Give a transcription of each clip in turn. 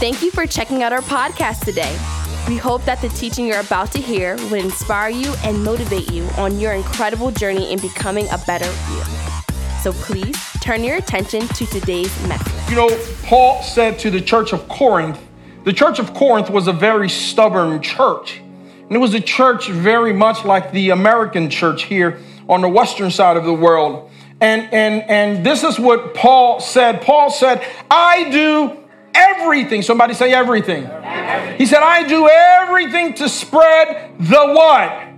Thank you for checking out our podcast today. We hope that the teaching you're about to hear will inspire you and motivate you on your incredible journey in becoming a better you. So please turn your attention to today's message. You know, Paul said to the church of Corinth, the church of Corinth was a very stubborn church. And it was a church very much like the American church here on the western side of the world. And, and, and this is what Paul said. Paul said, I do everything. Somebody say everything. everything. He said, I do everything to spread the what?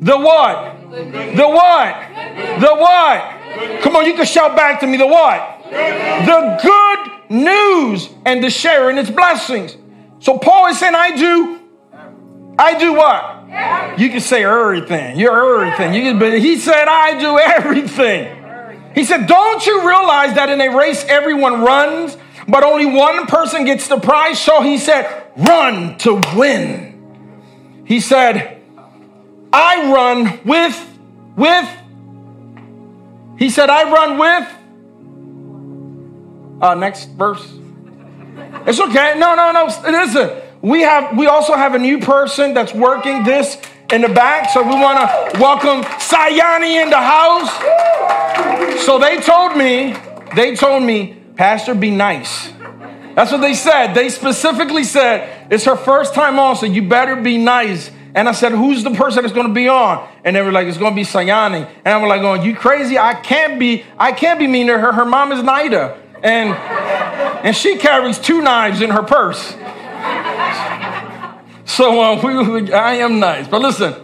The what? The what? The what? Come on, you can shout back to me the what? The good news and the sharing in its blessings. So Paul is saying, I do I do what? You can say everything. You're everything. You can, but he said, I do everything. He said, Don't you realize that in a race everyone runs, but only one person gets the prize? So he said, Run to win. He said, I run with, with, he said, I run with, uh, next verse. It's okay. No, no, no. Listen, we have we also have a new person that's working this in the back. So we want to welcome Sayani in the house. So they told me, they told me, Pastor, be nice. That's what they said. They specifically said, it's her first time on, so you better be nice. And I said, who's the person that's going to be on? And they were like, it's going to be Sayani. And I was like, going, you crazy? I can't be, I can't be mean to her. Her mom is Nida. And, and she carries two knives in her purse. So um, we, I am nice. But listen,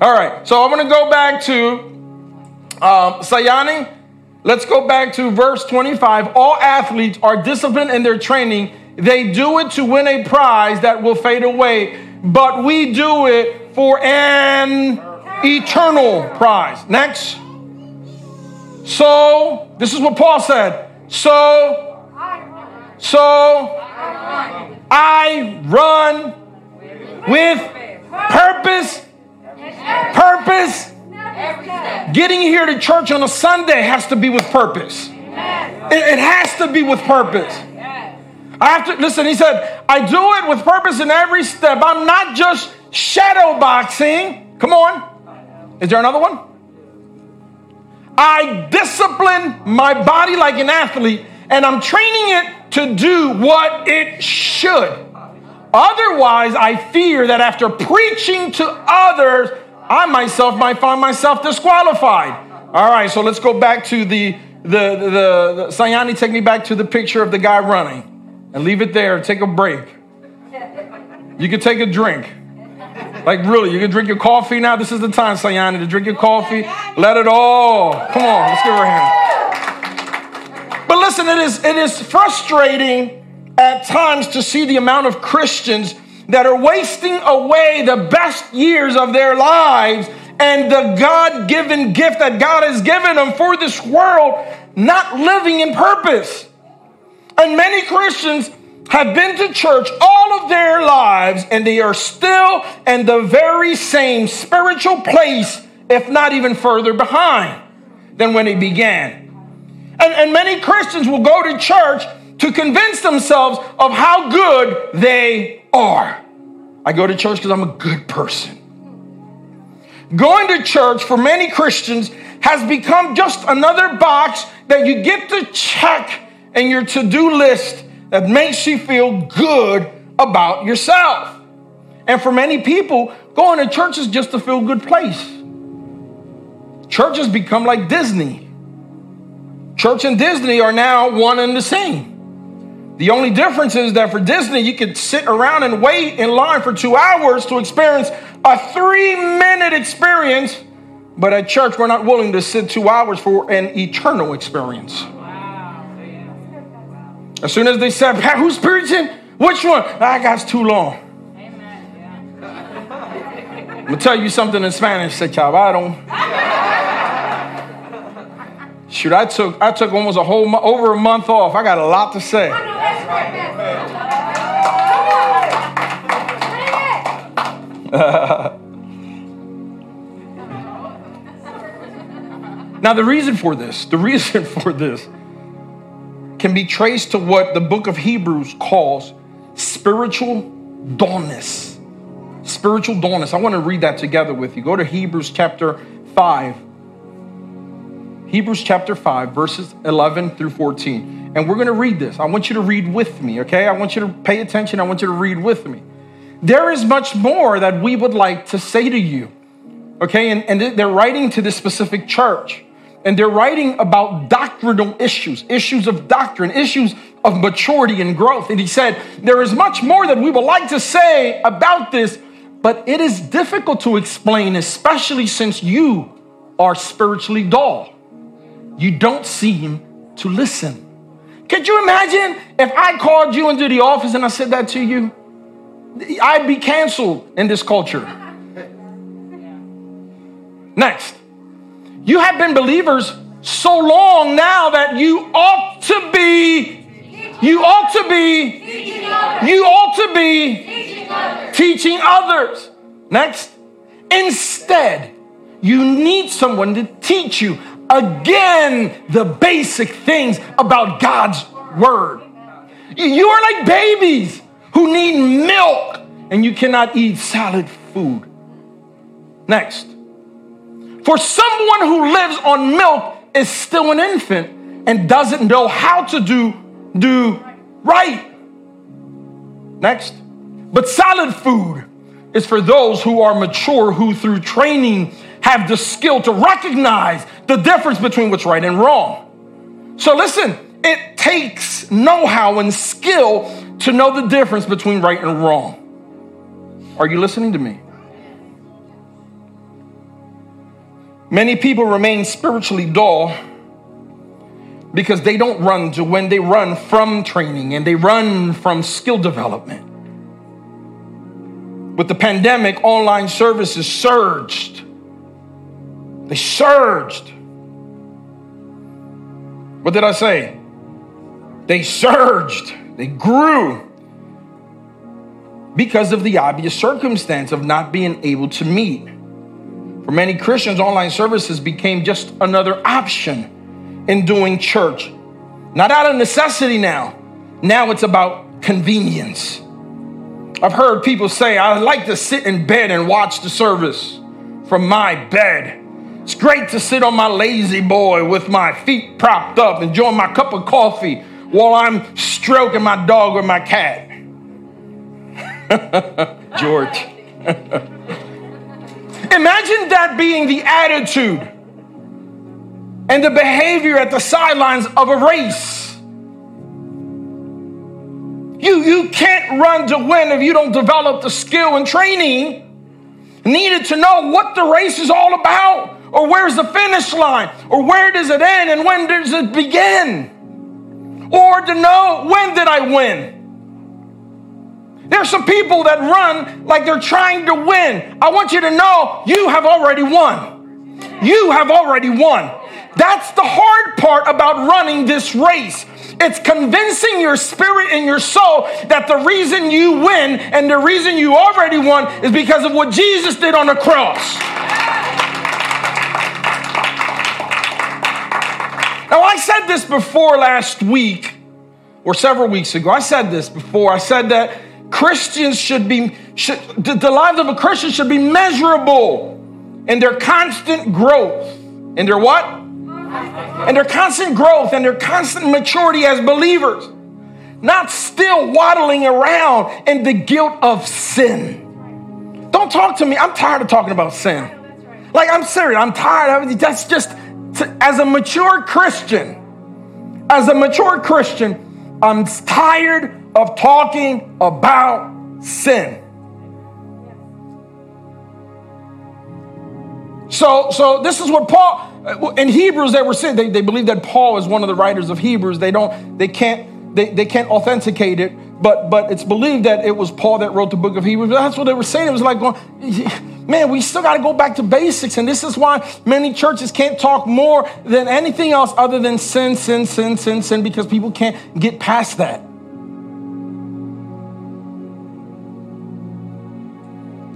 all right. So I'm going to go back to um, Sayani. Let's go back to verse 25. All athletes are disciplined in their training. They do it to win a prize that will fade away, but we do it for an eternal prize. Next. So, this is what Paul said. So, so I run with purpose. Purpose. Getting here to church on a Sunday has to be with purpose. It, has to be with purpose. I have to listen. He said, I do it with purpose in every step. I'm not just shadow boxing. Come on. Is there another one? I discipline my body like an athlete, and I'm training it to do what it should. Otherwise, I fear that after preaching to others, I myself might find myself disqualified. All right, so let's go back to the, the, the, the, Sayani, take me back to the picture of the guy running and leave it there. Take a break. You can take a drink. Like, really, you can drink your coffee now. This is the time, Sayani, to drink your coffee. Let it all. Come on, let's give her a hand. But listen, it is, it is frustrating at times to see the amount of Christians that are wasting away the best years of their lives and the God given gift that God has given them for this world, not living in purpose. And many Christians have been to church all of their lives and they are still in the very same spiritual place, if not even further behind than when they began. And, and many Christians will go to church to convince themselves of how good they are. I go to church because I'm a good person. Going to church for many Christians has become just another box that you get to check in your to do list that makes you feel good about yourself. And for many people, going to church is just a feel good place. Churches become like Disney. Church and Disney are now one and the same. The only difference is that for Disney, you could sit around and wait in line for two hours to experience a three minute experience. But at church, we're not willing to sit two hours for an eternal experience. As soon as they said, Who's preaching? Which one? Ah, I got too long. I'm going to tell you something in Spanish, se. Shoot, I took I took almost a whole over a month off. I got a lot to say. now the reason for this, the reason for this can be traced to what the book of Hebrews calls spiritual dullness. Spiritual dullness. I want to read that together with you. Go to Hebrews chapter 5. Hebrews chapter 5, verses 11 through 14. And we're going to read this. I want you to read with me, okay? I want you to pay attention. I want you to read with me. There is much more that we would like to say to you, okay? And, and they're writing to this specific church. And they're writing about doctrinal issues, issues of doctrine, issues of maturity and growth. And he said, There is much more that we would like to say about this, but it is difficult to explain, especially since you are spiritually dull. You don't seem to listen. Could you imagine if I called you into the office and I said that to you? I'd be canceled in this culture. Next. You have been believers so long now that you ought to be, you ought to be, you ought to be teaching others. Next, instead, you need someone to teach you again the basic things about God's word. You are like babies who need milk and you cannot eat solid food. Next, for someone who lives on milk is still an infant and doesn't know how to do, do right. Next. But solid food is for those who are mature, who through training have the skill to recognize the difference between what's right and wrong. So listen, it takes know how and skill to know the difference between right and wrong. Are you listening to me? Many people remain spiritually dull because they don't run to when they run from training and they run from skill development. With the pandemic, online services surged. They surged. What did I say? They surged. They grew because of the obvious circumstance of not being able to meet. For many Christians, online services became just another option in doing church. Not out of necessity now. Now it's about convenience. I've heard people say, I like to sit in bed and watch the service from my bed. It's great to sit on my La-Z-Boy with my feet propped up, enjoying my cup of coffee while I'm stroking my dog or my cat. George. Imagine that being the attitude and the behavior at the sidelines of a race. You, you can't run to win if you don't develop the skill and training needed to know what the race is all about, or where's the finish line, or where does it end, and when does it begin, or to know when did I win. There's some people that run like they're trying to win. I want you to know you have already won. You have already won. That's the hard part about running this race. It's convincing your spirit and your soul that the reason you win and the reason you already won is because of what Jesus did on the cross. I said this before last week or several weeks ago. I said this before. I said that Christians should be, should, the, lives of a Christian should be measurable in their constant growth. In their what? And their constant growth and their constant maturity as believers. Not still waddling around in the guilt of sin. Don't talk to me. I'm tired of talking about sin. Like, I'm serious. I'm tired. That's just, to, as a mature Christian, as a mature Christian, I'm tired of talking about sin. So, so this is what Paul uh, in Hebrews they were saying. They, they believe that Paul is one of the writers of Hebrews. They don't, they can't, they, they can't authenticate it, but but it's believed that it was Paul that wrote the book of Hebrews. That's what they were saying. It was like going, man, we still got to go back to basics, and this is why many churches can't talk more than anything else other than sin, sin, sin, sin, sin, because people can't get past that.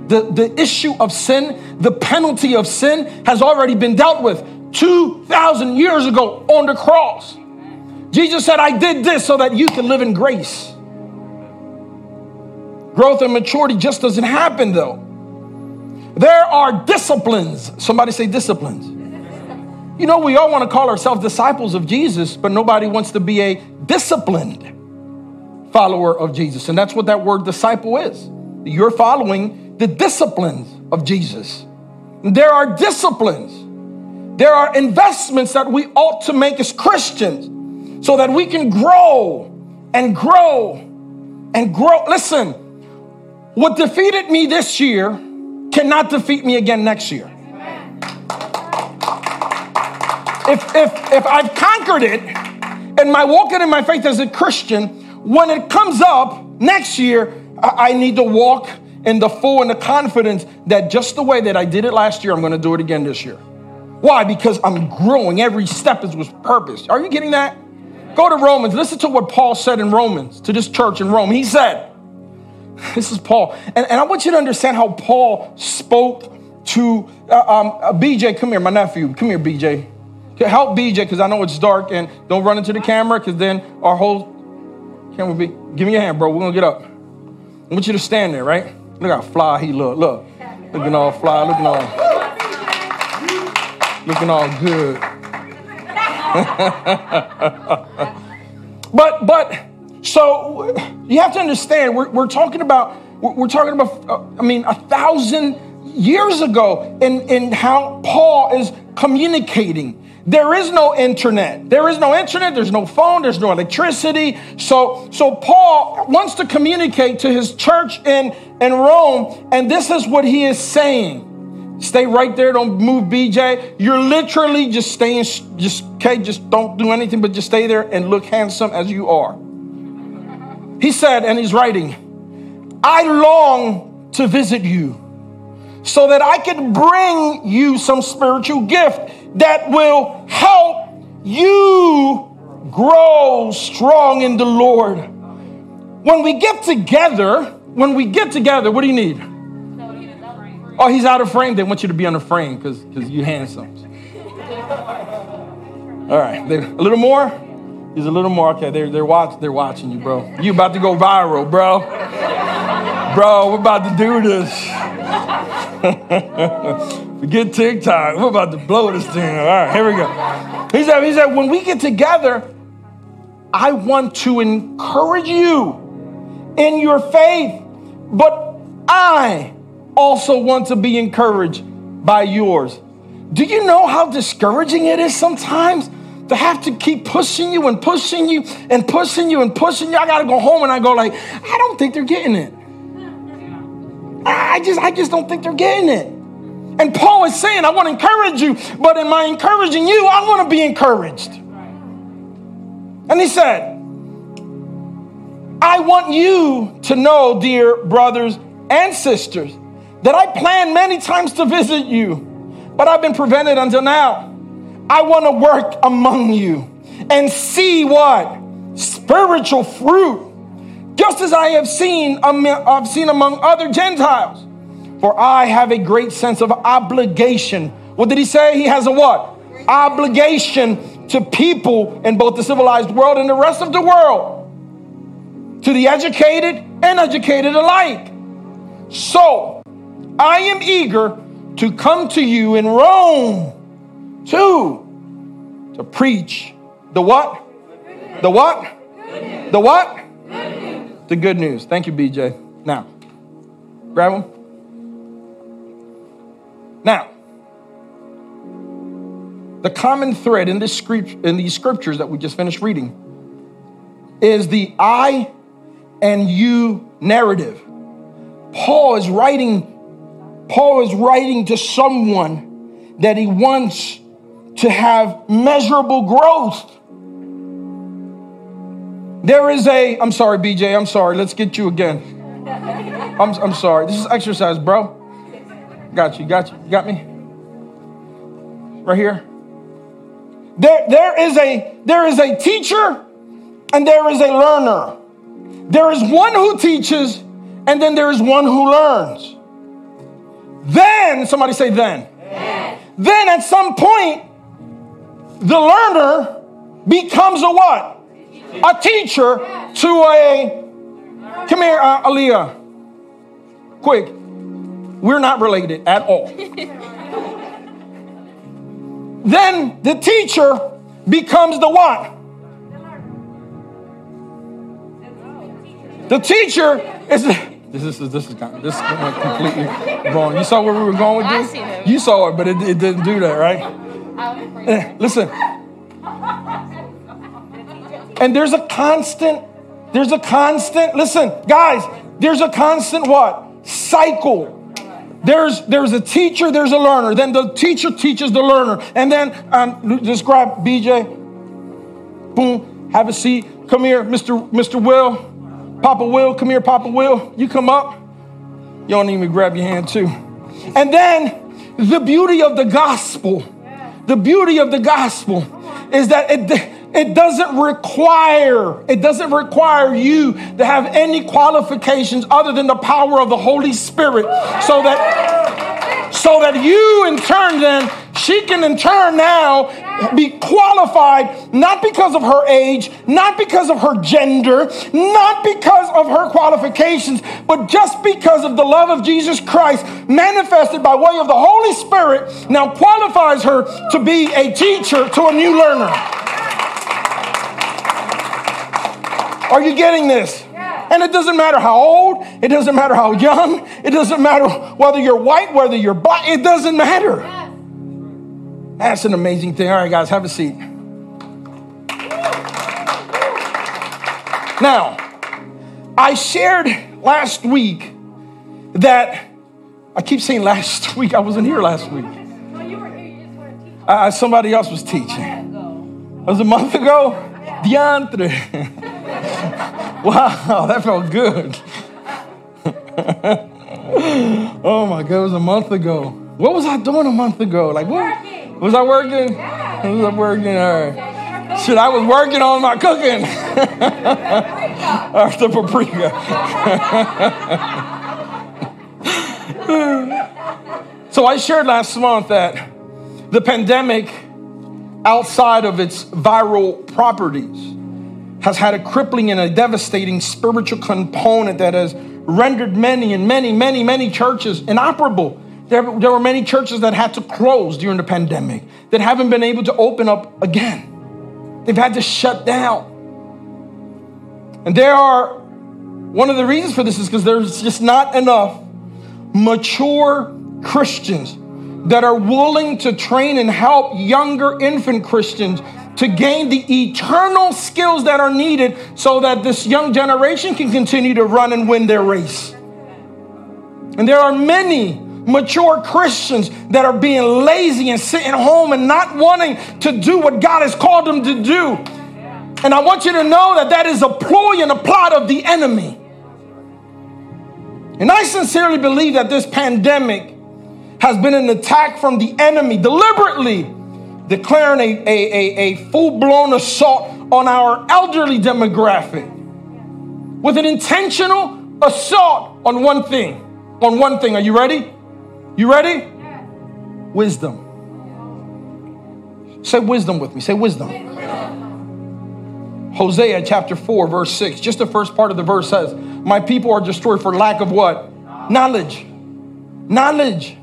the, the issue of sin, the penalty of sin has already been dealt with 2,000 years ago on the cross. Jesus said, I did this so that you can live in grace. Growth and maturity just doesn't happen though. There are disciplines. Somebody say disciplines. You know, we all want to call ourselves disciples of Jesus, but nobody wants to be a disciplined follower of Jesus. And that's what that word disciple is. You're following the disciplines of Jesus. There are disciplines. There are investments that we ought to make as Christians so that we can grow and grow and grow. Listen, what defeated me this year cannot defeat me again next year. If, if, if I've conquered it and my walking in my faith as a Christian, when it comes up next year, I, I need to walk in the full and the confidence that just the way that I did it last year, I'm going to do it again this year. Why? Because I'm growing. Every step is with purpose. Are you getting that? Go to Romans. Listen to what Paul said in Romans to this church in Rome. He said, This is Paul. And, and I want you to understand how Paul spoke to uh, um, uh, BJ. Come here, my nephew. Come here, BJ. Help BJ because I know it's dark and don't run into the camera because then our whole camera be. Give me your hand, bro. We're going to get up. I want you to stand there, right? Look how fly he look. Look. Looking all fly. Looking all looking all good. but but so you have to understand we're, we're talking about we're talking about uh, I mean a thousand years ago in in how Paul is communicating. There is no internet. There is no internet. There's no phone. There's no electricity. So, so Paul wants to communicate to his church in, in Rome, and this is what he is saying. Stay right there. Don't move, BJ. You're literally just staying, just, okay, just don't do anything, but just stay there and look handsome as you are. He said, and he's writing, I long to visit you so that I can bring you some spiritual gift that will help you grow strong in the Lord. When we get together, when we get together, what do you need? Oh, he's out of frame. They want you to be on the frame because because you handsome. All right, a little more. He's a little more. Okay, they're they're watching. They're watching you, bro. You about to go viral, bro. Bro, we're about to do this. Forget TikTok. We're about to blow this thing. All right, here we go. He said, he said, when we get together, I want to encourage you in your faith, but I also want to be encouraged by yours. Do you know how discouraging it is sometimes to have to keep pushing you and pushing you and pushing you and pushing you? I gotta go home and I go like, I don't think they're getting it. I just, I just don't think they're getting it. And Paul is saying, I want to encourage you, but in my encouraging you, I want to be encouraged. And he said, I want you to know, dear brothers and sisters, that I planned many times to visit you, but I've been prevented until now. I want to work among you and see what? Spiritual fruit, just as I have seen, I've seen among other Gentiles. For I have a great sense of obligation. What did he say? He has a what? Obligation to people in both the civilized world and the rest of the world, to the educated and educated alike. So, I am eager to come to you in Rome too to preach the what? The what? The what? The good news. Thank you, BJ. Now, grab them. Now, the common thread in, this script, in these scriptures that we just finished reading is the I and you narrative. Paul is writing Paul is writing to someone that he wants to have measurable growth. There is a, I'm sorry, BJ, I'm sorry, let's get you again. I'm, I'm sorry. This is exercise, bro. Got you, got you, got me? Right here. There, there is a there is a teacher and there is a learner. There is one who teaches, and then there is one who learns. Then, somebody say then. Then, then at some point, the learner becomes a what? A teacher to a, come here, uh, Aaliyah. quick, we're not related at all. then the teacher becomes the what? The teacher is. This is this is this is completely wrong. You saw where we were going with this. You saw it, but it, it didn't do that, right? Eh, listen. And there's a constant. There's a constant. Listen, guys. There's a constant what cycle. There's there's a teacher. There's a learner. Then the teacher teaches the learner, and then um, just grab BJ. Boom. Have a seat. Come here, Mr. Mr. Will. Papa Will, come here, Papa Will. You come up. You don't even grab your hand, too. And then the beauty of the gospel, the beauty of the gospel is that it, it doesn't require, it doesn't require you to have any qualifications other than the power of the Holy Spirit so that so that you in turn then she can in turn now be qualified not because of her age, not because of her gender, not because of her qualifications, but just because of the love of Jesus Christ manifested by way of the Holy Spirit now qualifies her to be a teacher to a new learner. Are you getting this? And it doesn't matter how old, it doesn't matter how young, it doesn't matter whether you're white, whether you're black, it doesn't matter. That's an amazing thing. All right, guys, have a seat. Now, I shared last week that I keep saying last week, I wasn't here last week. Uh, somebody else was teaching. It was a month ago. Diantre. wow, that felt good. oh my God, it was a month ago. What was I doing a month ago? Like, what? Was I working? Was I working? All right. Shit, I was working on my cooking. or the paprika. so I shared last month that the pandemic, outside of its viral properties, has had a crippling and a devastating spiritual component that has rendered many and many, many, many churches inoperable there, there were many churches that had to close during the pandemic that haven't been able to open up again. They've had to shut down. And there are, one of the reasons for this is because there's just not enough mature Christians that are willing to train and help younger infant Christians to gain the eternal skills that are needed so that this young generation can continue to run and win their race. And there are many mature Christians that are being lazy and sitting home and not wanting to do what God has called them to do. And I want you to know that that is a ploy and a plot of the enemy. And I sincerely believe that this pandemic has been an attack from the enemy, deliberately declaring a, a, a, a full blown assault on our elderly demographic with an intentional assault on one thing. On one thing. Are you ready? You ready? Wisdom. Say wisdom with me. Say wisdom. Hosea chapter 4, verse 6. Just the first part of the verse says, My people are destroyed for lack of what? Knowledge. Knowledge.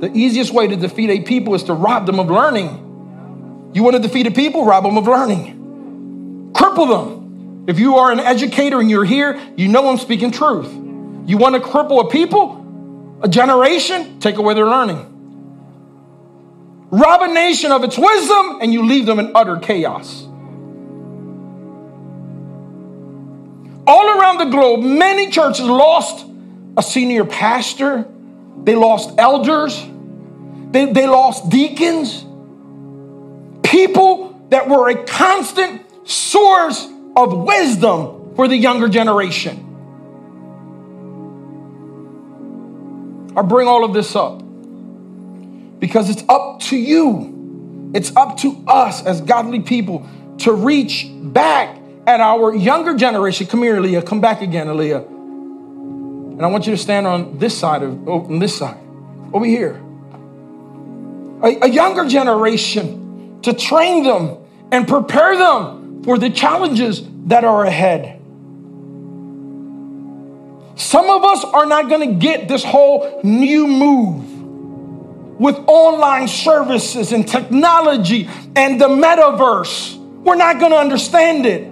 The easiest way to defeat a people is to rob them of learning. You want to defeat a people? Rob them of learning. Cripple them. If you are an educator and you're here, you know I'm speaking truth. You want to cripple a people, a generation, take away their learning. Rob a nation of its wisdom, and you leave them in utter chaos. All around the globe, many churches lost a senior pastor, they lost elders, they, they lost deacons, people that were a constant source of wisdom for the younger generation. I bring all of this up because it's up to you. It's up to us as godly people to reach back at our younger generation. Come here, Aaliyah. Come back again, Aaliyah. And I want you to stand on this side of oh, on this side, over here. A, a younger generation to train them and prepare them for the challenges that are ahead. Some of us are not going to get this whole new move with online services and technology and the metaverse. We're not going to understand it.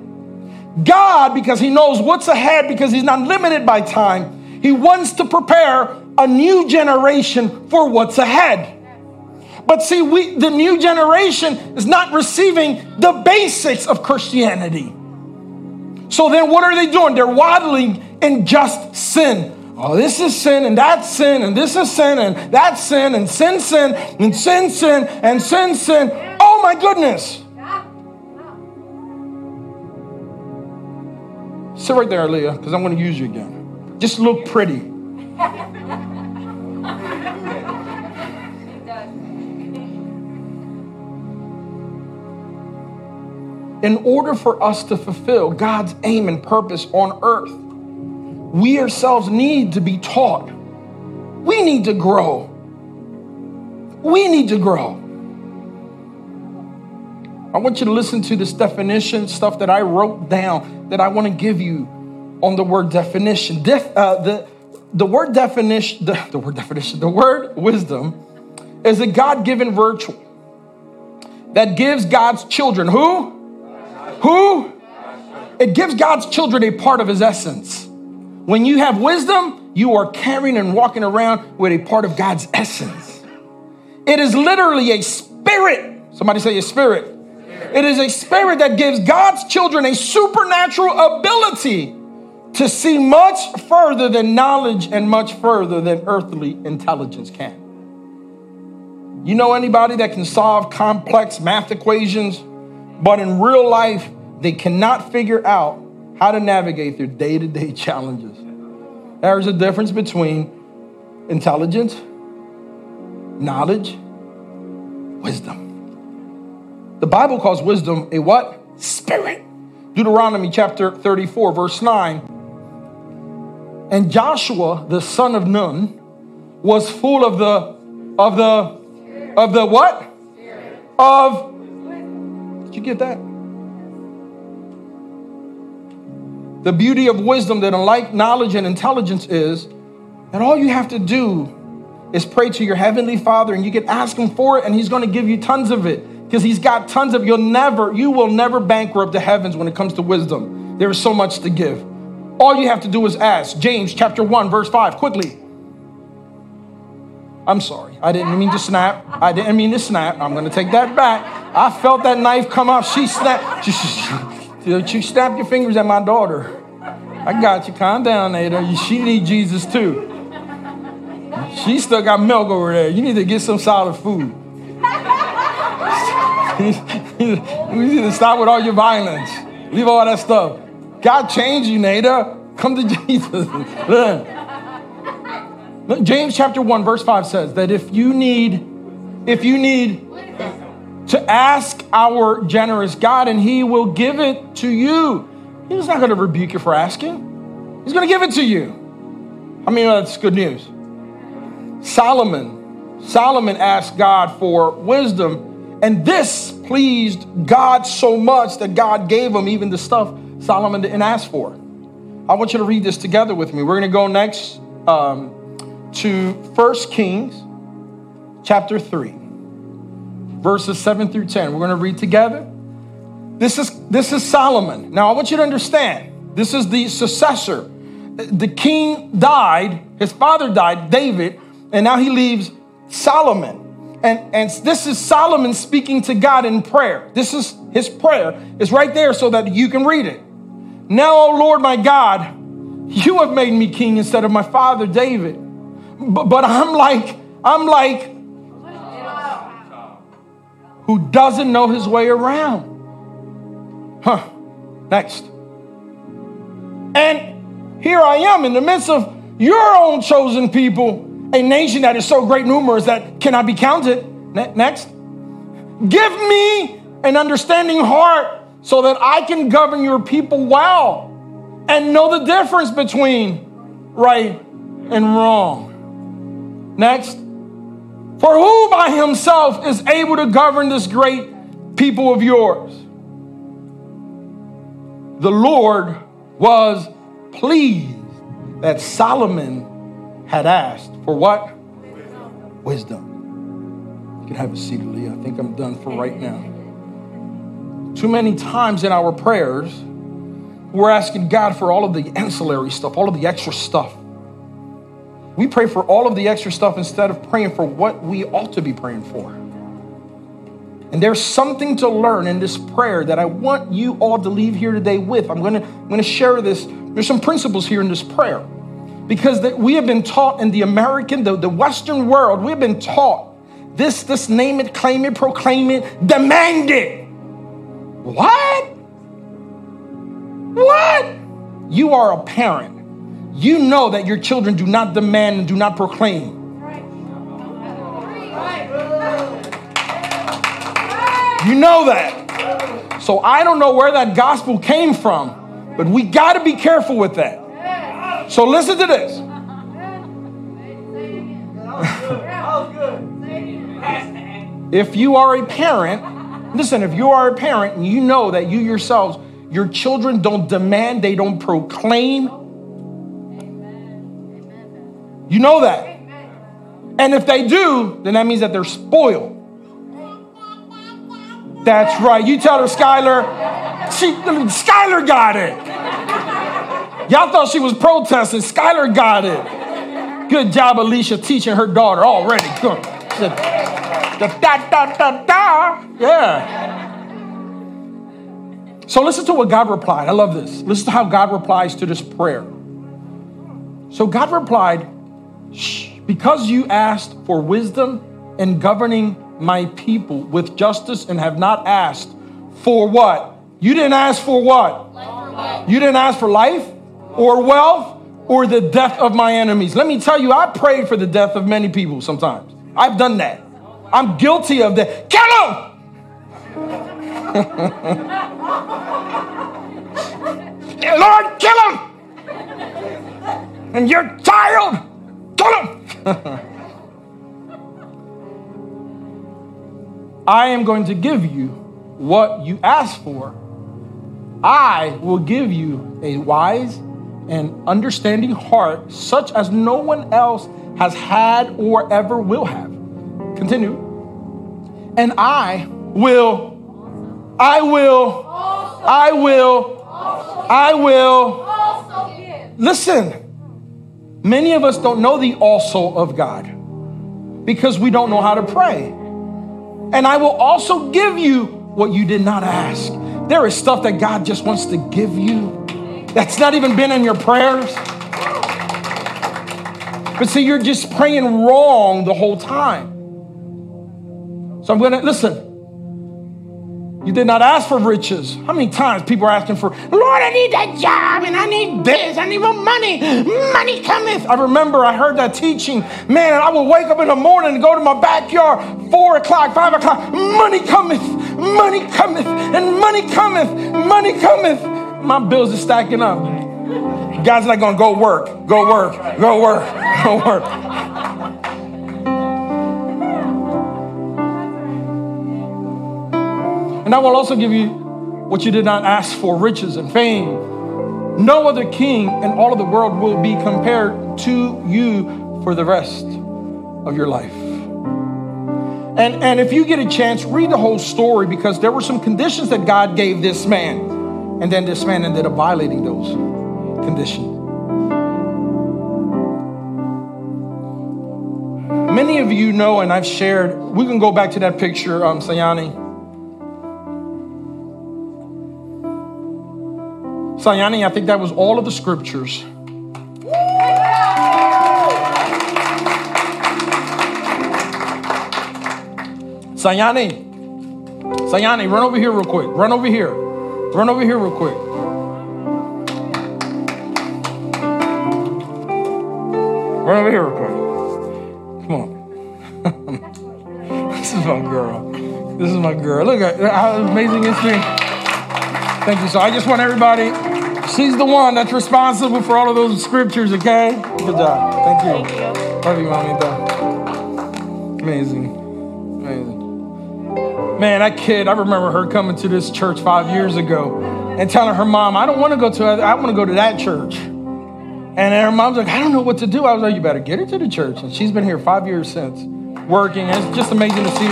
God, because He knows what's ahead, because He's not limited by time, He wants to prepare a new generation for what's ahead. But see, we the new generation is not receiving the basics of Christianity. So then what are they doing? They're waddling in just sin. Oh, this is sin and that's sin and this is sin and that's sin and sin, sin and sin, sin and sin, sin. Oh my goodness. Sit right there, Leah, because I'm going to use you again. Just look pretty. In order for us to fulfill God's aim and purpose on earth, we ourselves need to be taught. We need to grow. We need to grow. I want you to listen to this definition stuff that I wrote down that I want to give you on the word definition. Def, uh, the, the word definition, the, the word definition, the word wisdom is a God given virtue that gives God's children who? Who? It gives God's children a part of his essence. When you have wisdom, you are carrying and walking around with a part of God's essence. It is literally a spirit. Somebody say a spirit. It is a spirit that gives God's children a supernatural ability to see much further than knowledge and much further than earthly intelligence can. You know anybody that can solve complex math equations but in real life, they cannot figure out how to navigate their day to day challenges. There's a difference between intelligence, knowledge, wisdom. The Bible calls wisdom a what? Spirit. Deuteronomy chapter 34, verse 9. And Joshua, the son of Nun, was full of the, of the, of the what? Of you get that? The beauty of wisdom that, unlike knowledge and intelligence, is that all you have to do is pray to your heavenly Father and you can ask Him for it, and He's going to give you tons of it because He's got tons of. You'll never, you will never bankrupt the heavens when it comes to wisdom. There is so much to give. All you have to do is ask. James chapter 1, verse 5, quickly. I'm sorry. I didn't mean to snap. I didn't mean to snap. I'm going to take that back. I felt that knife come out. She snapped. She, she, snapped your fingers at my daughter. I got you. Calm down, Ada. She need Jesus too. She still got milk over there. You need to get some solid food. we need to stop with all your violence. Leave all that stuff. God changed you, Nada. Come to Jesus. James chapter 1 verse 5 says that if you need if you need to ask our generous God and he will give it to you. He's not going to rebuke you for asking. He's going to give it to you. I mean, that's good news. Solomon, Solomon asked God for wisdom, and this pleased God so much that God gave him even the stuff Solomon didn't ask for. I want you to read this together with me. We're going to go next um, to 1 Kings chapter 3, verses 7 through 10. We're going to read together. This is, this is Solomon. Now, I want you to understand this is the successor. The king died, his father died, David, and now he leaves Solomon. And, and this is Solomon speaking to God in prayer. This is his prayer. It's right there so that you can read it. Now, O Lord my God, you have made me king instead of my father David. But, but I'm like, I'm like, who doesn't know his way around. Huh. Next. And here I am in the midst of your own chosen people, a nation that is so great numerous that cannot be counted. Ne- next. Give me an understanding heart so that I can govern your people well and know the difference between right and wrong. Next. For who by himself is able to govern this great people of yours? The Lord was pleased that Solomon had asked for what? Wisdom. You can have a seat, Leah. I think I'm done for right now. Too many times in our prayers, we're asking God for all of the ancillary stuff, all of the extra stuff. We pray for all of the extra stuff instead of praying for what we ought to be praying for. And there's something to learn in this prayer that I want you all to leave here today with. I'm to, I'm to share this. There's some principles here in this prayer. Because that we have been taught in the American, the, the Western world, we've been taught this, this name it, claim it, proclaim it, demand it. What? What? You are a parent. You know that your children do not demand and do not proclaim. You know that. So I don't know where that gospel came from, but we got to be careful with that. So listen to this. if you are a parent, listen, if you are a parent and you know that you yourselves, your children don't demand, they don't proclaim, you know that. And if they do, then that means that they're spoiled. That's right. You tell her, Skylar. She, Skylar got it. Y'all thought she was protesting. Skylar got it. Good job, Alicia, teaching her daughter already. Good. Da, da, da, da, da. Yeah. So listen to what God replied. I love this. Listen to how God replies to this prayer. So God replied, because you asked for wisdom in governing my people with justice and have not asked for what? You didn't ask for what? You didn't ask for life or wealth or the death of my enemies. Let me tell you, I prayed for the death of many people sometimes. I've done that. I'm guilty of that. Kill him! Lord, kill him! And your child, I am going to give you what you ask for. I will give you a wise and understanding heart, such as no one else has had or ever will have. Continue. And I will, I will, I will, I will. Listen, many of us don't know the also of God because we don't know how to pray and I will also give you what you did not ask. There is stuff that God just wants to give you that's not even been in your prayers. But see, you're just praying wrong the whole time. So I'm going to listen. You did not ask for riches. How many times people are asking for, Lord, I need that job and I need this, I need more money. Money cometh. I remember I heard that teaching. Man, I would wake up in the morning and go to my backyard, four o'clock, five o'clock. Money cometh, money cometh, and money cometh, money cometh. My bills are stacking up. God's not gonna go work, go work, go work, go work. And I will also give you what you did not ask for riches and fame. No other king in all of the world will be compared to you for the rest of your life. And, and if you get a chance, read the whole story because there were some conditions that God gave this man. And then this man ended up violating those conditions. Many of you know, and I've shared, we can go back to that picture, um, Sayani. Sayani, I think that was all of the scriptures. Sayani, Sayani, run over here real quick. Run over here. Run over here real quick. Run over here real quick. Come on. this is my girl. This is my girl. Look at how amazing is she. Thank you. So I just want everybody She's the one that's responsible for all of those scriptures, okay? Good job. Thank you. Thank you. Love you, Mamita. Amazing. Amazing. Man, that kid, I remember her coming to this church five years ago and telling her mom, I don't want to go to, I want to go to that church. And her mom's like, I don't know what to do. I was like, you better get her to the church. And she's been here five years since, working. And it's just amazing to see,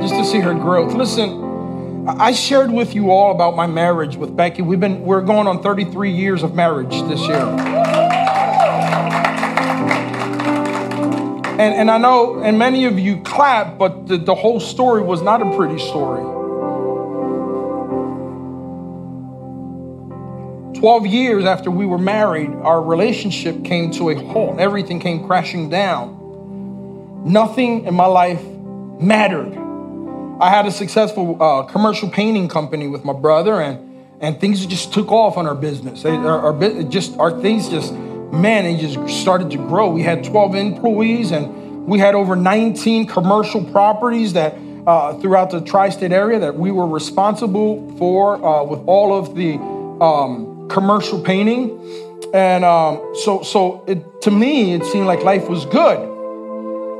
just to see her growth. Listen, I shared with you all about my marriage with Becky. We've been, we're going on 33 years of marriage this year. And, and I know, and many of you clap, but the, the whole story was not a pretty story. 12 years after we were married, our relationship came to a halt. Everything came crashing down. Nothing in my life mattered. I had a successful uh, commercial painting company with my brother, and, and things just took off on our business. They, our, our, just, our things just, man, they just started to grow. We had 12 employees, and we had over 19 commercial properties that uh, throughout the tri state area that we were responsible for uh, with all of the um, commercial painting. And um, so, so it, to me, it seemed like life was good.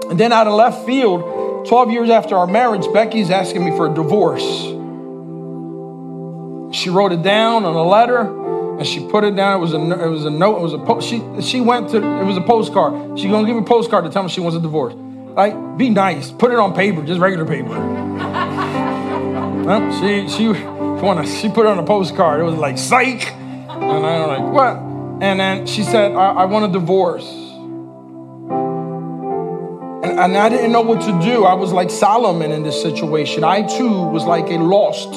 And then out of left field, 12 years after our marriage, Becky's asking me for a divorce. She wrote it down on a letter and she put it down. It was a, it was a note. It was a po- she, she went to, it was a postcard. She's going to give me a postcard to tell me she wants a divorce. Like, be nice. Put it on paper, just regular paper. well, she, she, she put it on a postcard. It was like, psych. And I'm like, what? And then she said, I, I want a divorce. And, I didn't know what to do. I was like Solomon in this situation. I too was like a lost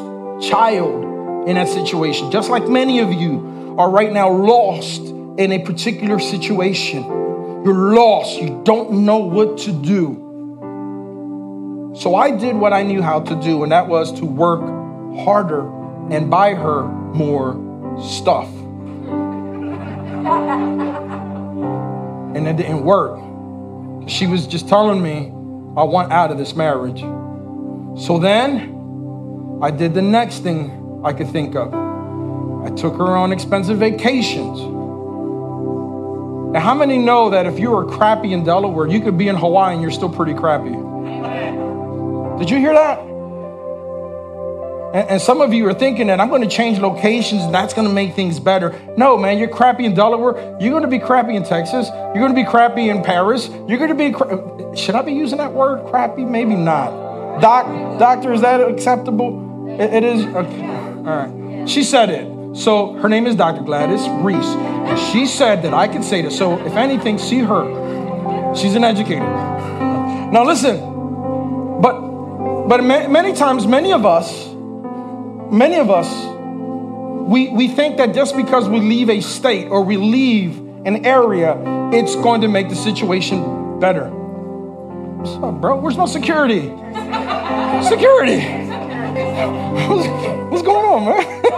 child in that situation, just like many of you are right now lost in a particular situation. You're lost, you don't know what to do. So I did what I knew how to do, and that was to work harder and buy her more stuff. And it didn't work. She was just telling me, I want out of this marriage. So then I did the next thing I could think of. I took her on expensive vacations. Now, how many know that if you were crappy in Delaware, you could be in Hawaii and you're still pretty crappy? Did you hear that? And, and some of you are thinking that I'm going to change locations and that's going to make things better. No, man, you're crappy in Delaware. You're going to be crappy in Texas. You're going to be crappy in Paris. You're going to be, cra- should I be using that word, crappy? Maybe not. Doc, doctor, is that acceptable? it, it is? Okay. All right. She said it. So her name is Dr. Gladys Reese. And she said that I could say this. So if anything, see her. She's an educator. Now listen, but but many times, many of us, many of us, we, we think that just because we leave a state or we leave an area, it's going to make the situation better. Up, bro? Where's my security? security. What's going on, man?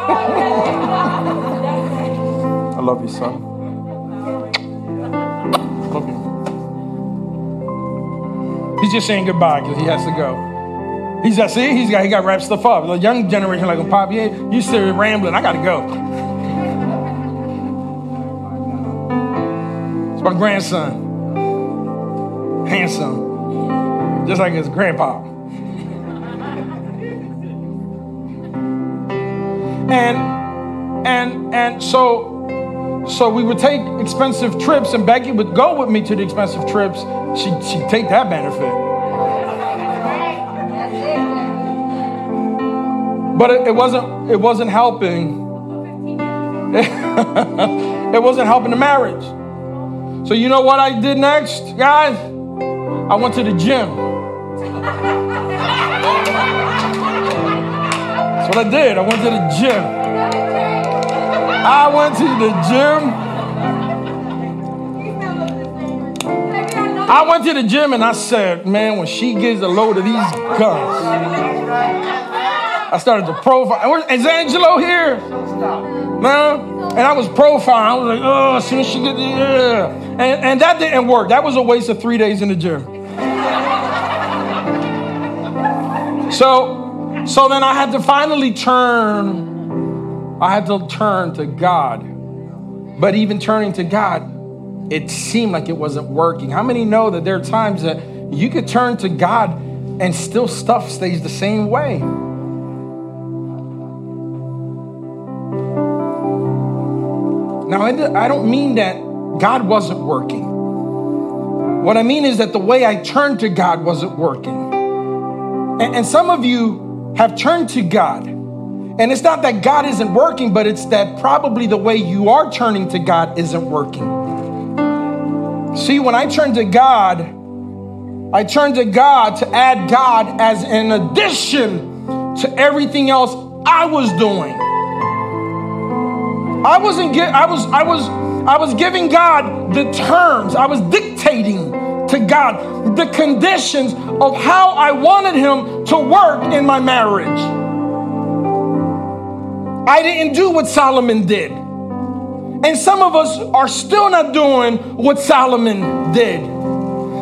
I love you, son. Love you. He's just saying goodbye because he has to go. He's got, see, he's got, he got wrapped stuff up. The young generation like, well, Pop, yeah, you still rambling. I got to go. It's my grandson. Handsome. Just like his grandpa. And, and, and so, so we would take expensive trips and Becky would go with me to the expensive trips. She, she'd take that benefit. But it, it wasn't, it wasn't helping. it wasn't helping the marriage. So you know what I did next, guys? I went to the gym. That's what I did. I went to the gym. I went to the gym. I went to the gym and I said, man, when she gets a load of these guns, I started to profile. Is Angelo here? No. And I was profiling. I was like, oh, as soon as she get the, yeah. And, and that didn't work. That was a waste of three days in the gym. so, so then I had to finally turn, I had to turn to God. But even turning to God, it seemed like it wasn't working. How many know that there are times that you could turn to God and still stuff stays the same way? Now, I don't mean that God wasn't working. What I mean is that the way I turned to God wasn't working. And, some of you have turned to God. And it's not that God isn't working, but it's that probably the way you are turning to God isn't working. See, when I turn to God, I turn to God to add God as an addition to everything else I was doing. I wasn't get, I was I was I was giving God the terms. I was dictating to God the conditions of how I wanted him to work in my marriage. I didn't do what Solomon did. And some of us are still not doing what Solomon did.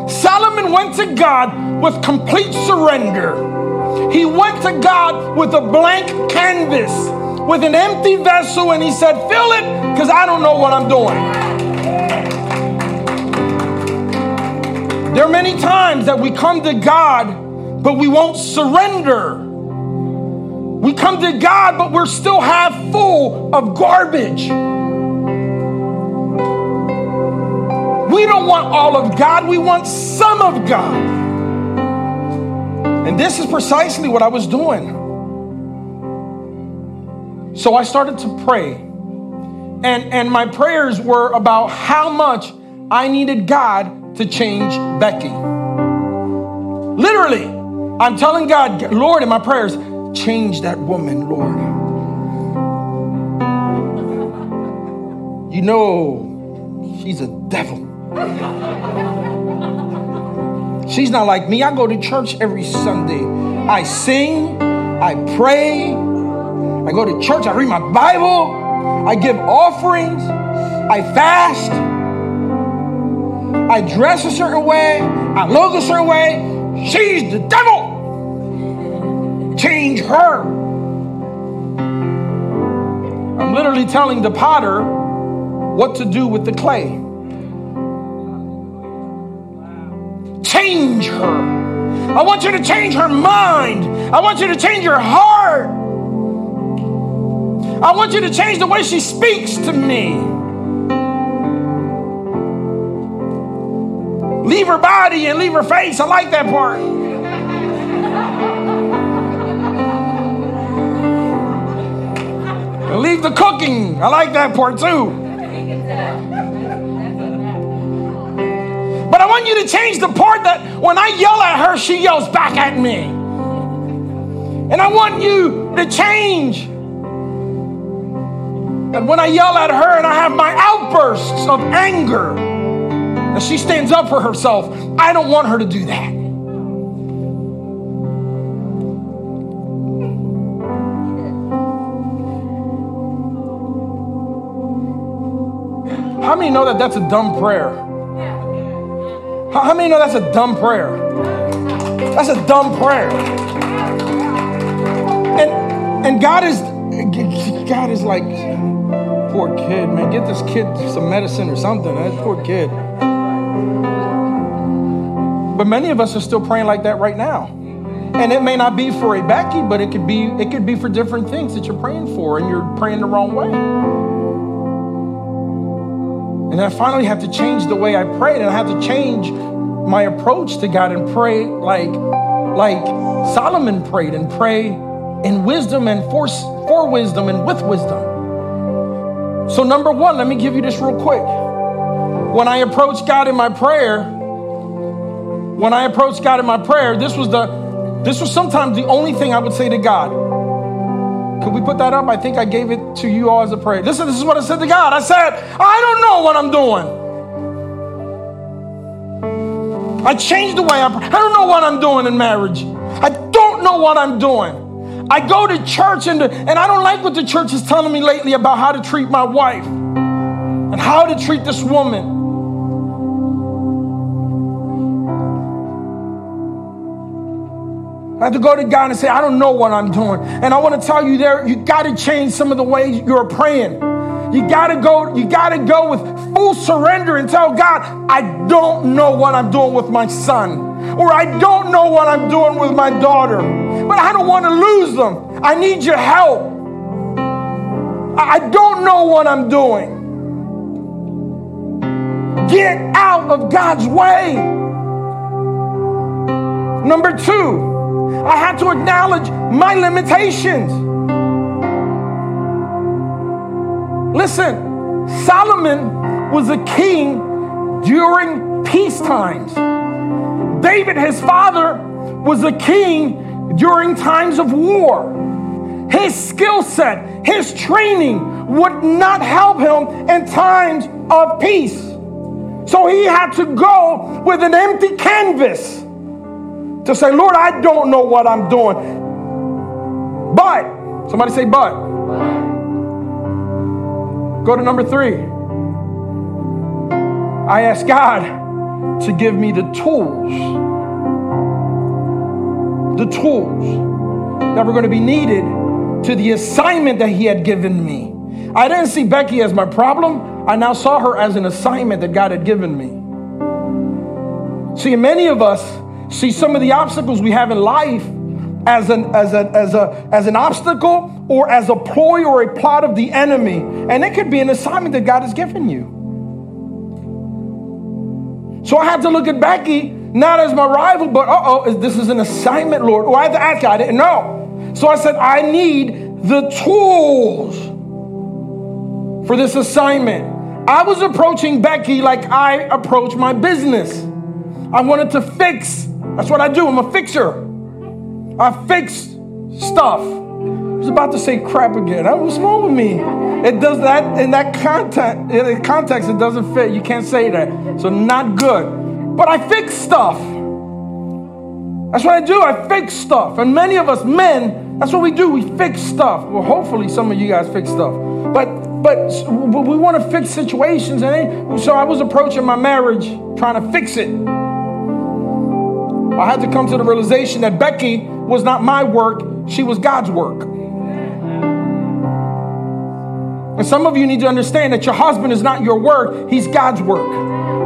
Solomon went to God with complete surrender. He went to God with a blank canvas, with an empty vessel, and he said, Fill it, because I don't know what I'm doing. There are many times that we come to God, but we won't surrender. We come to God, but we're still half full of garbage. We don't want all of God, we want some of God. And this is precisely what I was doing. So I started to pray. And, and my prayers were about how much I needed God to change Becky. Literally, I'm telling God, Lord, in my prayers, change that woman, Lord. You know, she's a devil. She's not like me. I go to church every Sunday. I sing, I pray, I go to church, I read my Bible, I give offerings, I fast, I dress a certain way, I look a certain way. She's the devil. Change her. I'm literally telling the potter what to do with the clay. change her. I want you to change her mind. I want you to change her heart. I want you to change the way she speaks to me. Leave her body and leave her face. I like that part. and leave the cooking. I like that part too. But I want you to change the part that when I yell at her, she yells back at me. And I want you to change. That when I yell at her and I have my outbursts of anger, and she stands up for herself, I don't want her to do that. How many know that that's a dumb prayer? How many know that's a dumb prayer? That's a dumb prayer. And and God is God is like, poor kid, man. Get this kid some medicine or something. That poor kid. But many of us are still praying like that right now. And it may not be for a Becky, but it could be it could be for different things that you're praying for, and you're praying the wrong way. And I finally have to change the way I prayed, and I have to change my approach to God and pray like, like Solomon prayed and pray in wisdom and for, for wisdom and with wisdom. So, number one, let me give you this real quick. When I approached God in my prayer, when I approached God in my prayer, this was the this was sometimes the only thing I would say to God. Could we put that up? I think I gave it to you all as a prayer. Listen, this is what I said to God. I said, I don't know what I'm doing. I changed the way I I don't know what I'm doing in marriage. I don't know what I'm doing. I go to church and, and I don't like what the church is telling me lately about how to treat my wife and how to treat this woman. I have to go to God and say, I don't know what I'm doing. And I want to tell you there, you got to change some of the ways you're praying. You got to go, you got to go with full surrender and tell God, I don't know what I'm doing with my son, or I don't know what I'm doing with my daughter, but I don't want to lose them. I need your help. I don't know what I'm doing. get out of God's way. Number two, I had to acknowledge my limitations. Listen, Solomon was a king during peace times. David, his father, was a king during times of war. His skill set, his training would not help him in times of peace. So he had to go with an empty canvas to say, Lord, I don't know what I'm doing. But, somebody say, but. Go to number three. I ask God to give me the tools, the tools that were going to be needed to the assignment that He had given me. I didn't see Becky as my problem. I now saw her as an assignment that God had given me. See, many of us see some of the obstacles we have in life as an, as, a, as, a, as an obstacle or as a ploy or a plot of the enemy. And it could be an assignment that God has given you. So I had to look at Becky not as my rival, but uh oh, this is an assignment, Lord. Or oh, I had to ask God, I didn't know. So I said, I need the tools for this assignment. I was approaching Becky like I approach my business. I wanted to fix. That's what I do. I'm a fixer. I fix stuff. I was about to say crap again. What's wrong with me? It does that in that context. In context, it doesn't fit. You can't say that. So not good. But I fix stuff. That's what I do. I fix stuff. And many of us men, that's what we do. We fix stuff. Well, hopefully some of you guys fix stuff. But but we want to fix situations. And so I was approaching my marriage trying to fix it. I had to come to the realization that Becky was not my work, she was God's work. And some of you need to understand that your husband is not your work, he's God's work.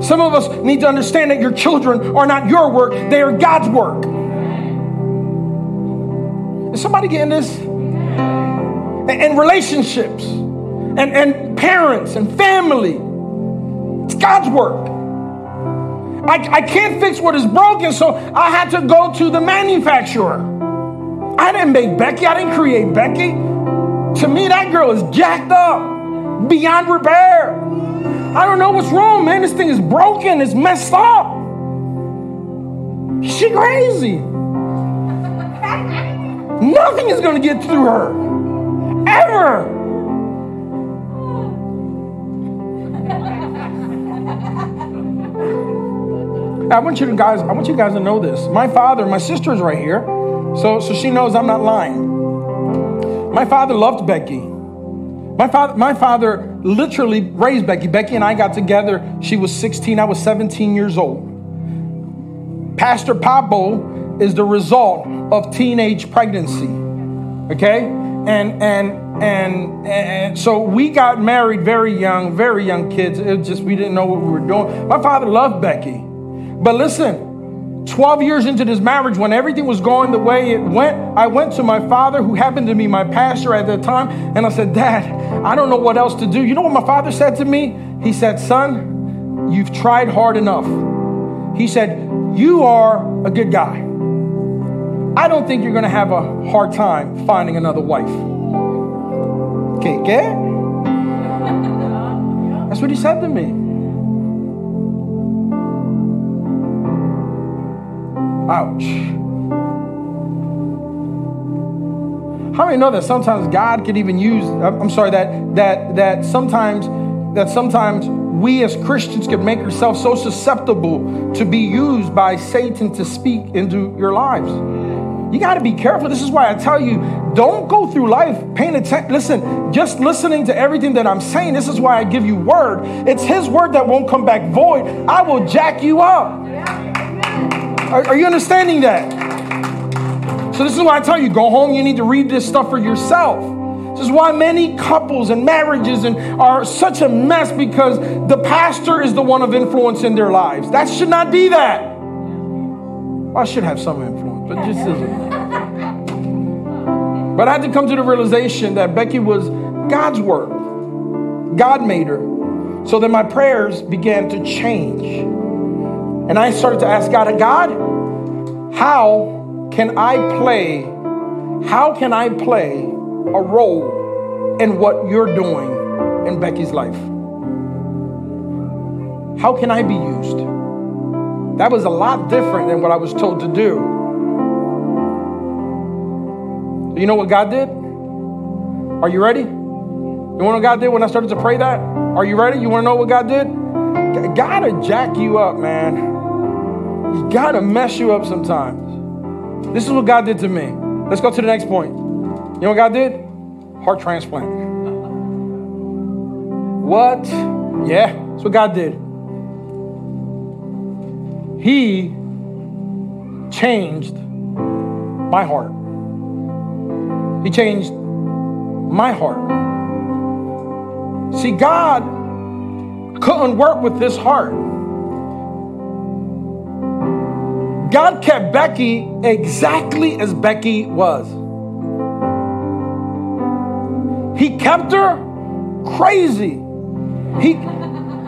Some of us need to understand that your children are not your work, they are God's work. Is somebody getting this? And, relationships and, and parents and family. It's God's work. I, I can't fix what is broken, so I had to go to the manufacturer. I didn't make Becky, I didn't create Becky. To me, that girl is jacked up beyond repair. I don't know what's wrong, man. This thing is broken, it's messed up. She crazy. Nothing is going to get through her. Ever. I want you to guys, I want you guys to know this. My father, my sister is right here, so so she knows I'm not lying. My father loved Becky. My father, my father literally raised Becky. Becky and I got together. She was 16, I was 17 years old. Pastor Pablo is the result of teenage pregnancy. Okay? And and and and so we got married very young, very young kids. It just we didn't know what we were doing. My father loved Becky. But listen, 12 years into this marriage, when everything was going the way it went, I went to my father, who happened to be my pastor at the time, and I said, Dad, I don't know what else to do. You know what my father said to me? He said, Son, you've tried hard enough. He said, You are a good guy. I don't think you're going to have a hard time finding another wife. Okay, get? That's what he said to me. Ouch. How many know that sometimes God could even use, I'm sorry, that that that sometimes that sometimes we as Christians could make ourselves so susceptible to be used by Satan to speak into your lives. You got to be careful. This is why I tell you don't go through life paying attention. Listen, just listening to everything that I'm saying. This is why I give you word. It's His word that won't come back void. I will jack you up. Are, are you understanding that? So, this is why I tell you go home, you need to read this stuff for yourself. This is why many couples and marriages and are such a mess because the pastor is the one of influence in their lives. That should not be that. I should have some influence, but just isn't. But I had to come to the realization that Becky was God's work. God made her. So then my prayers began to change. And I started to ask God, God, how can I play, how can I play a role in what you're doing in Becky's life? How can I be used? That was a lot different than what I was told to do. You know what God did? Are you ready? You want to know what God did when I started to pray that? Are you ready? You want to know what God did? God to jack you up, man. He got to mess you up sometimes. This is what God did to me. Let's go to the next point. You know what God did? Heart transplant. What? Yeah, that's what God did. He changed my heart. He changed my heart. See, God couldn't work with this heart. God kept Becky exactly as Becky was. He kept her crazy. He,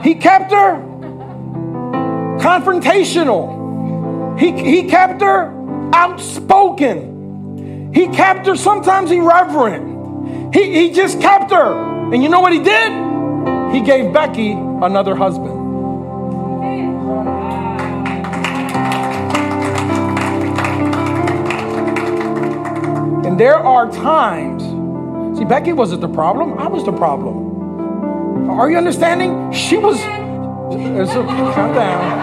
he kept her confrontational. He, he kept her outspoken. He kept her sometimes irreverent. He, he just kept her. And you know what he did? He gave Becky another husband. There are times, see, Becky wasn't the problem, I was the problem. Are you understanding? She was, so, calm down.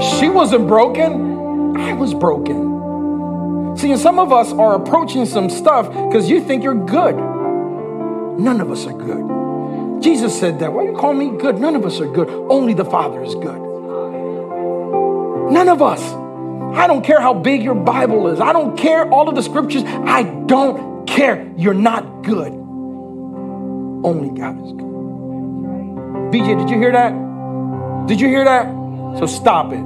She wasn't broken, I was broken. See, and some of us are approaching some stuff because you think you're good. None of us are good. Jesus said that. Why you call me good? None of us are good. Only the Father is good. None of us. I don't care how big your Bible is. I don't care all of the scriptures. I don't care. You're not good. Only God is good. BJ, did you hear that? Did you hear that? So stop it.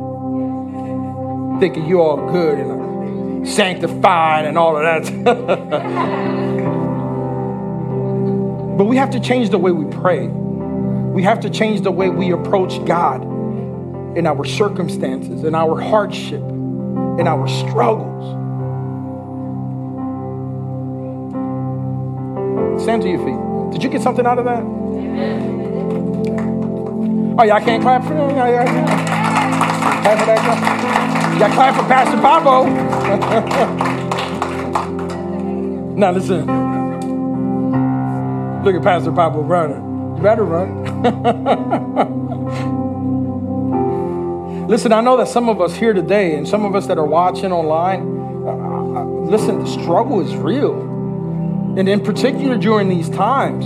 Thinking you're all good and sanctified and all of that. but we have to change the way we pray. We have to change the way we approach God in our circumstances, in our hardship, in our struggles. Stand to your feet. Did you get something out of that? Oh, y'all can't clap for that? Y'all, clap for that? Y'all clap for Pastor Pablo. now listen. Look at Pastor Pablo running. You better run. listen, I know that some of us here today and some of us that are watching online, uh, uh listen, the struggle is real. And in particular during these times,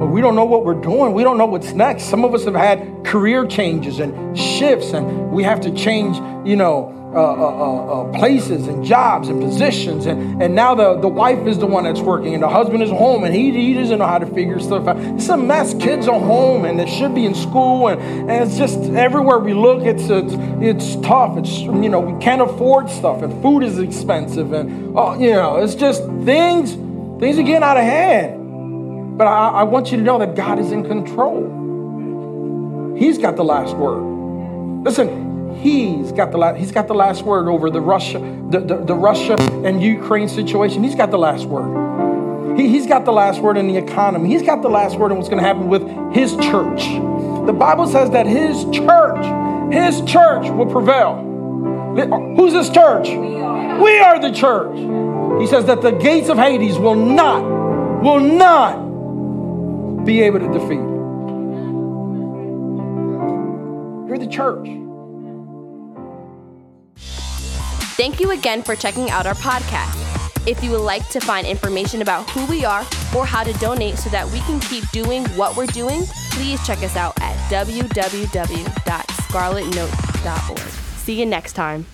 we don't know what we're doing. We don't know what's next. Some of us have had career changes and shifts, and we have to change, you know, uh uh, uh, uh, places and jobs and positions. And, and now the, the wife is the one that's working and the husband is home and he, he doesn't know how to figure stuff out. It's a mess. Kids are home and they should be in school. And, and it's just everywhere we look, it's, it's, it's tough. It's, you know, we can't afford stuff and food is expensive. And, uh, you know, it's just things, things are getting out of hand. But I, I want you to know that God is in control. He's got the last word. Listen, He's got the last, he's got the last word over the Russia, the, the, the Russia and Ukraine situation. He's got the last word. He, he's got the last word in the economy. He's got the last word in what's going to happen with his church. The Bible says that his church, his church will prevail. Uh, who's this church? We are. we are the church. He says that the gates of Hades will not, will not be able to defeat. You're the church. Thank you again for checking out our podcast. If you would like to find information about who we are or how to donate so that we can keep doing what we're doing, please check us out at www.scarletnote.org. See you next time.